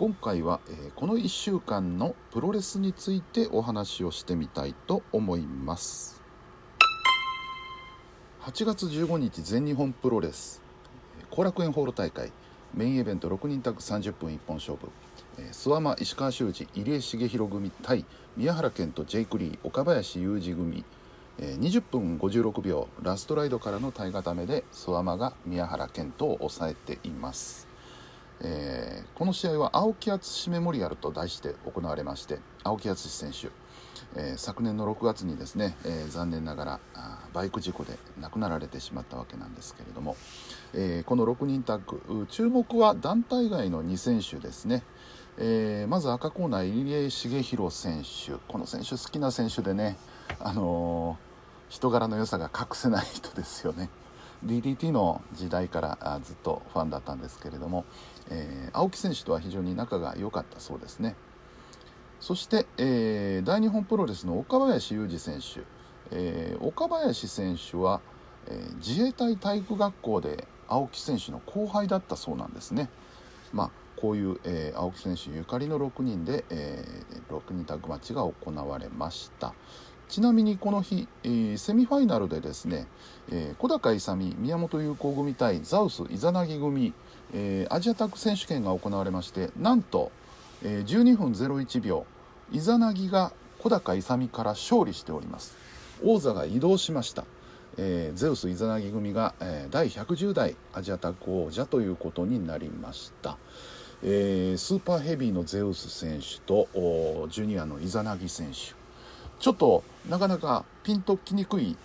今回は、えーこの1週間のプロレスについてお話をしてみたいと思います。8月15日全日本プロレス後楽園ホール大会メインイベント6人タッグ30分一本勝負。諏訪間石川修司入江重弘組対宮原健とジェイク・リー岡林雄二組。20分56秒ラストライドからの体固めで諏訪間が宮原健人を抑えています、えーこの試合は青木敦メモリアルと題して行われまして青木敦選手、えー昨年の6月にですね、えー残念ながらバイク事故で亡くなられてしまったわけなんですけれども、えこの6人タッグ注目は団体外の2選手ですね、えまず赤コーナー入江重弘選手。この選手好きな選手でねあの人柄の良さが隠せない人ですよね。DDT の時代からあずっとファンだったんですけれども、えー青木選手とは非常に仲が良かったそうですね。そして、えー大日本プロレスの岡林雄二選手、えー岡林選手は、えー自衛隊体育学校で青木選手の後輩だったそうなんですね。まあこういう、えー青木選手ゆかりの6人で、えー6人タッグマッチが行われました。ちなみにこの日、えーセミファイナルでですね、えー小高勇宮本優子組対ザウスイザナギ組、えーアジアタッグ選手権が行われましてなんと、えー12分01秒イザナギが小高勇から勝利しております。王座が移動しました、えーゼウスイザナギ組が、えー第110代アジアタッグ王者ということになりました、えースーパーヘビーのゼウス選手とジュニアのイザナギ選手。ちょっとなかなかピンときにくい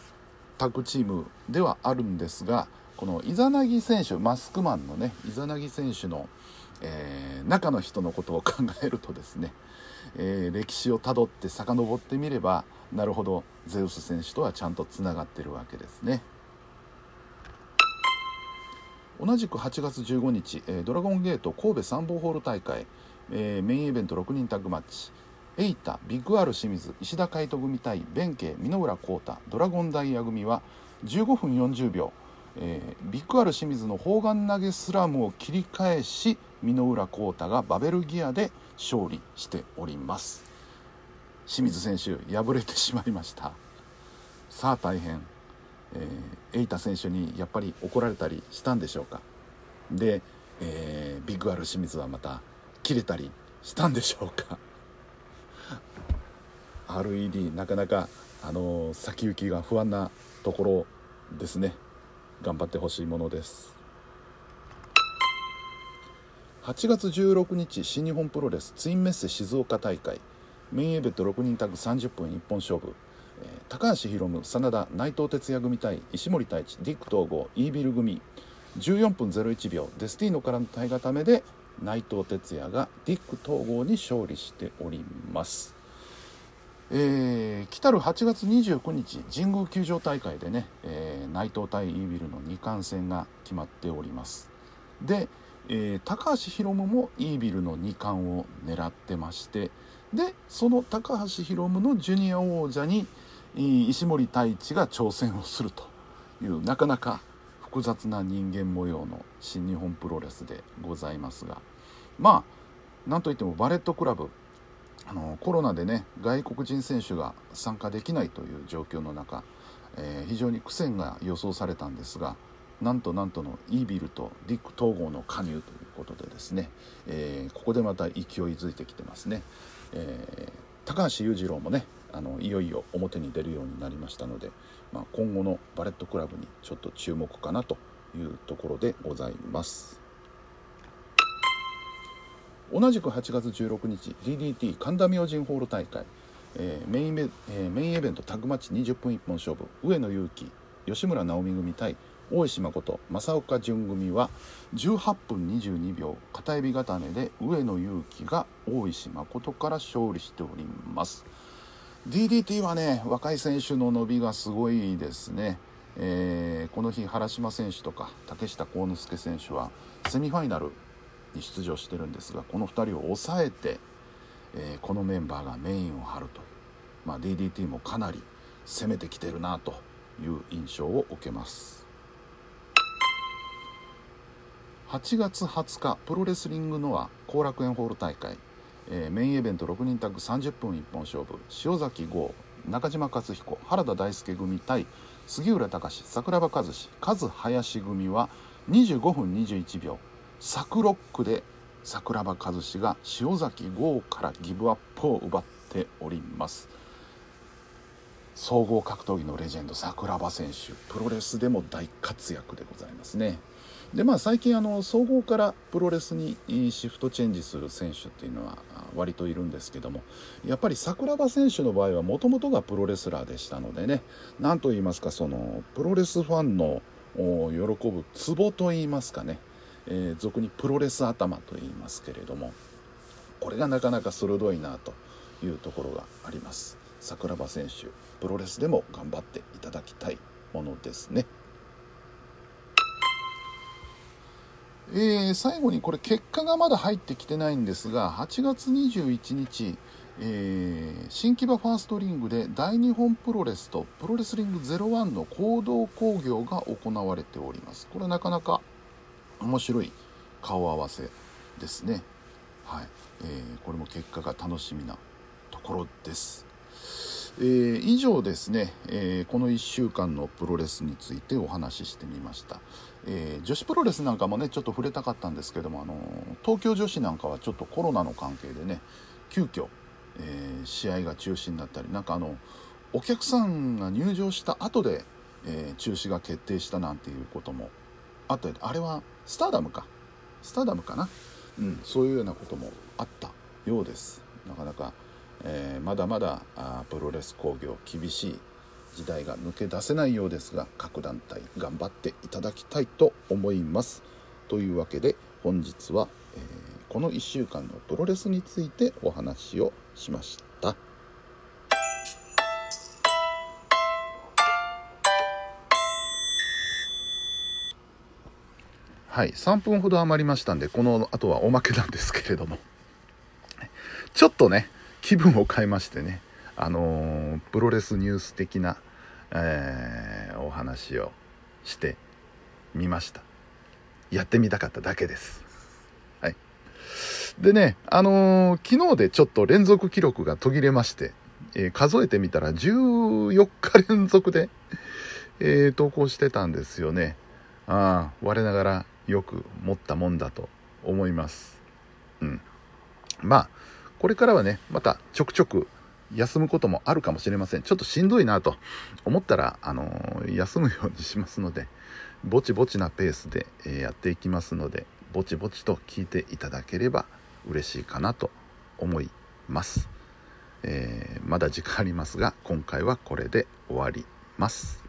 タッグチームではあるんですがこのイザナギ選手マスクマンのねイザナギ選手の、えー中の人のことを考えるとですね、えー歴史をたどって遡ってみればなるほどゼウス選手とはちゃんとつながってるわけですね。同じく8月15日、えードラゴンゲート神戸参謀ホール大会、えーメインイベント6人タッグマッチエイタビッグ R 清水石田海人組対弁慶箕浦幸太ドラゴンダイヤ組は15分40秒、えービッグ R 清水の砲丸投げスラムを切り返し箕浦幸太がバベルギアで勝利しております。清水選手敗れてしまいました。さあ大変。えーエイタ選手にやっぱり怒られたりしたんでしょうか。で、えービッグ R 清水はまた切れたりしたんでしょうか。RED なかなか、あの先行きが不安なところですね。頑張ってほしいものです。8月16日新日本プロレスツインメッセ静岡大会。メインイベント6人タッグ30分一本勝負。高橋宏夢真田内藤哲也組対石森太一ディック統合イービル組。14分01秒。デスティーノからの体固めで内藤哲也がディック統合に勝利しております。えー来たる8月29日神宮球場大会でね、えー内藤対イービルの2冠戦が決まっております。で、えー高橋宏夢もイービルの2冠を狙ってましてでその高橋宏夢のジュニア王者に石森太一が挑戦をするというなかなか複雑な人間模様の新日本プロレスでございますがまあなんといってもバレットクラブあのコロナでね外国人選手が参加できないという状況の中、えー非常に苦戦が予想されたんですがなんとなんとのイービルとディック統合の加入ということでですね、えーここでまた勢いづいてきてますね、えー高橋裕次郎もねあのいよいよ表に出るようになりましたので、まあ、今後のバレットクラブにちょっと注目かなというところでございます。同じく8月16日 DDT 神田明神ホール大会、えーメインイベえーメインイベントタグマッチ20分一本勝負。上野勇気吉村直美組対大石誠。正岡潤組は18分22秒。片指固めで上野勇気が大石誠から勝利しております。DDT はね若い選手の伸びがすごいですね、えーこの日原島選手とか竹下幸之助選手はセミファイナルに出場してるんですがこの2人を抑えて、えーこのメンバーがメインを張ると、まあ、DDT もかなり攻めてきてるなという印象を受けます。8月20日プロレスリングノア後楽園ホール大会、えー、メインイベント6人タッグ30分一本勝負。塩崎豪中島克彦原田大輔組対杉浦隆桜庭和志和林組は25分21秒。サクロックで桜庭和志が塩崎豪からギブアップを奪っております。総合格闘技のレジェンド桜庭選手プロレスでも大活躍でございますね。でまあ最近あの総合からプロレスにシフトチェンジする選手っていうのは割といるんですけどもやっぱり桜庭選手の場合はもともとがプロレスラーでしたのでね何と言いますかそのプロレスファンの喜ぶツボと言いますかね、えー、俗にプロレス頭と言いますけれどもこれがなかなか鋭いなというところがあります桜庭選手プロレスでも頑張っていただきたいものですね。えー、最後にこれ結果がまだ入ってきてないんですが8月21日、えー、新木場ファーストリングで大日本プロレスとプロレスリング01の合同興行が行われておりますこれなかなか面白い顔合わせですね。はい、えー、これも結果が楽しみなところです。えー、以上ですね、えー、この1週間のプロレスについてお話ししてみました、えー、女子プロレスなんかもねちょっと触れたかったんですけども、あの東京女子なんかはちょっとコロナの関係でね急遽、え試合が中止になったりなんかあのお客さんが入場した後で、え中止が決定したなんていうこともあったあれはスターダムかスターダムかな、うん、そういうようなこともあったようですなかなかえー、まだまだあプロレス興行厳しい時代が抜け出せないようですが各団体頑張っていただきたいと思います。というわけで本日は、えー、この1週間のプロレスについてお話をしました。はい、3分ほど余りましたんでこの後はおまけなんですけれどもちょっとね気分を変えましてね、あのー、プロレスニュース的な、えー、お話をしてみました。やってみたかっただけです。はい。でね、あのー、昨日でちょっと連続記録が途切れまして、えー、数えてみたら14日連続で、えー、投稿してたんですよね。ああ、我ながらよく持ったもんだと思います。うん。まあ、これからはね、またちょくちょく休むこともあるかもしれません。ちょっとしんどいなと思ったら、あのー、休むようにしますので、ぼちぼちなペースで、えやっていきますので、ぼちぼちと聞いていただければ嬉しいかなと思います。えー、まだ時間ありますが、今回はこれで終わります。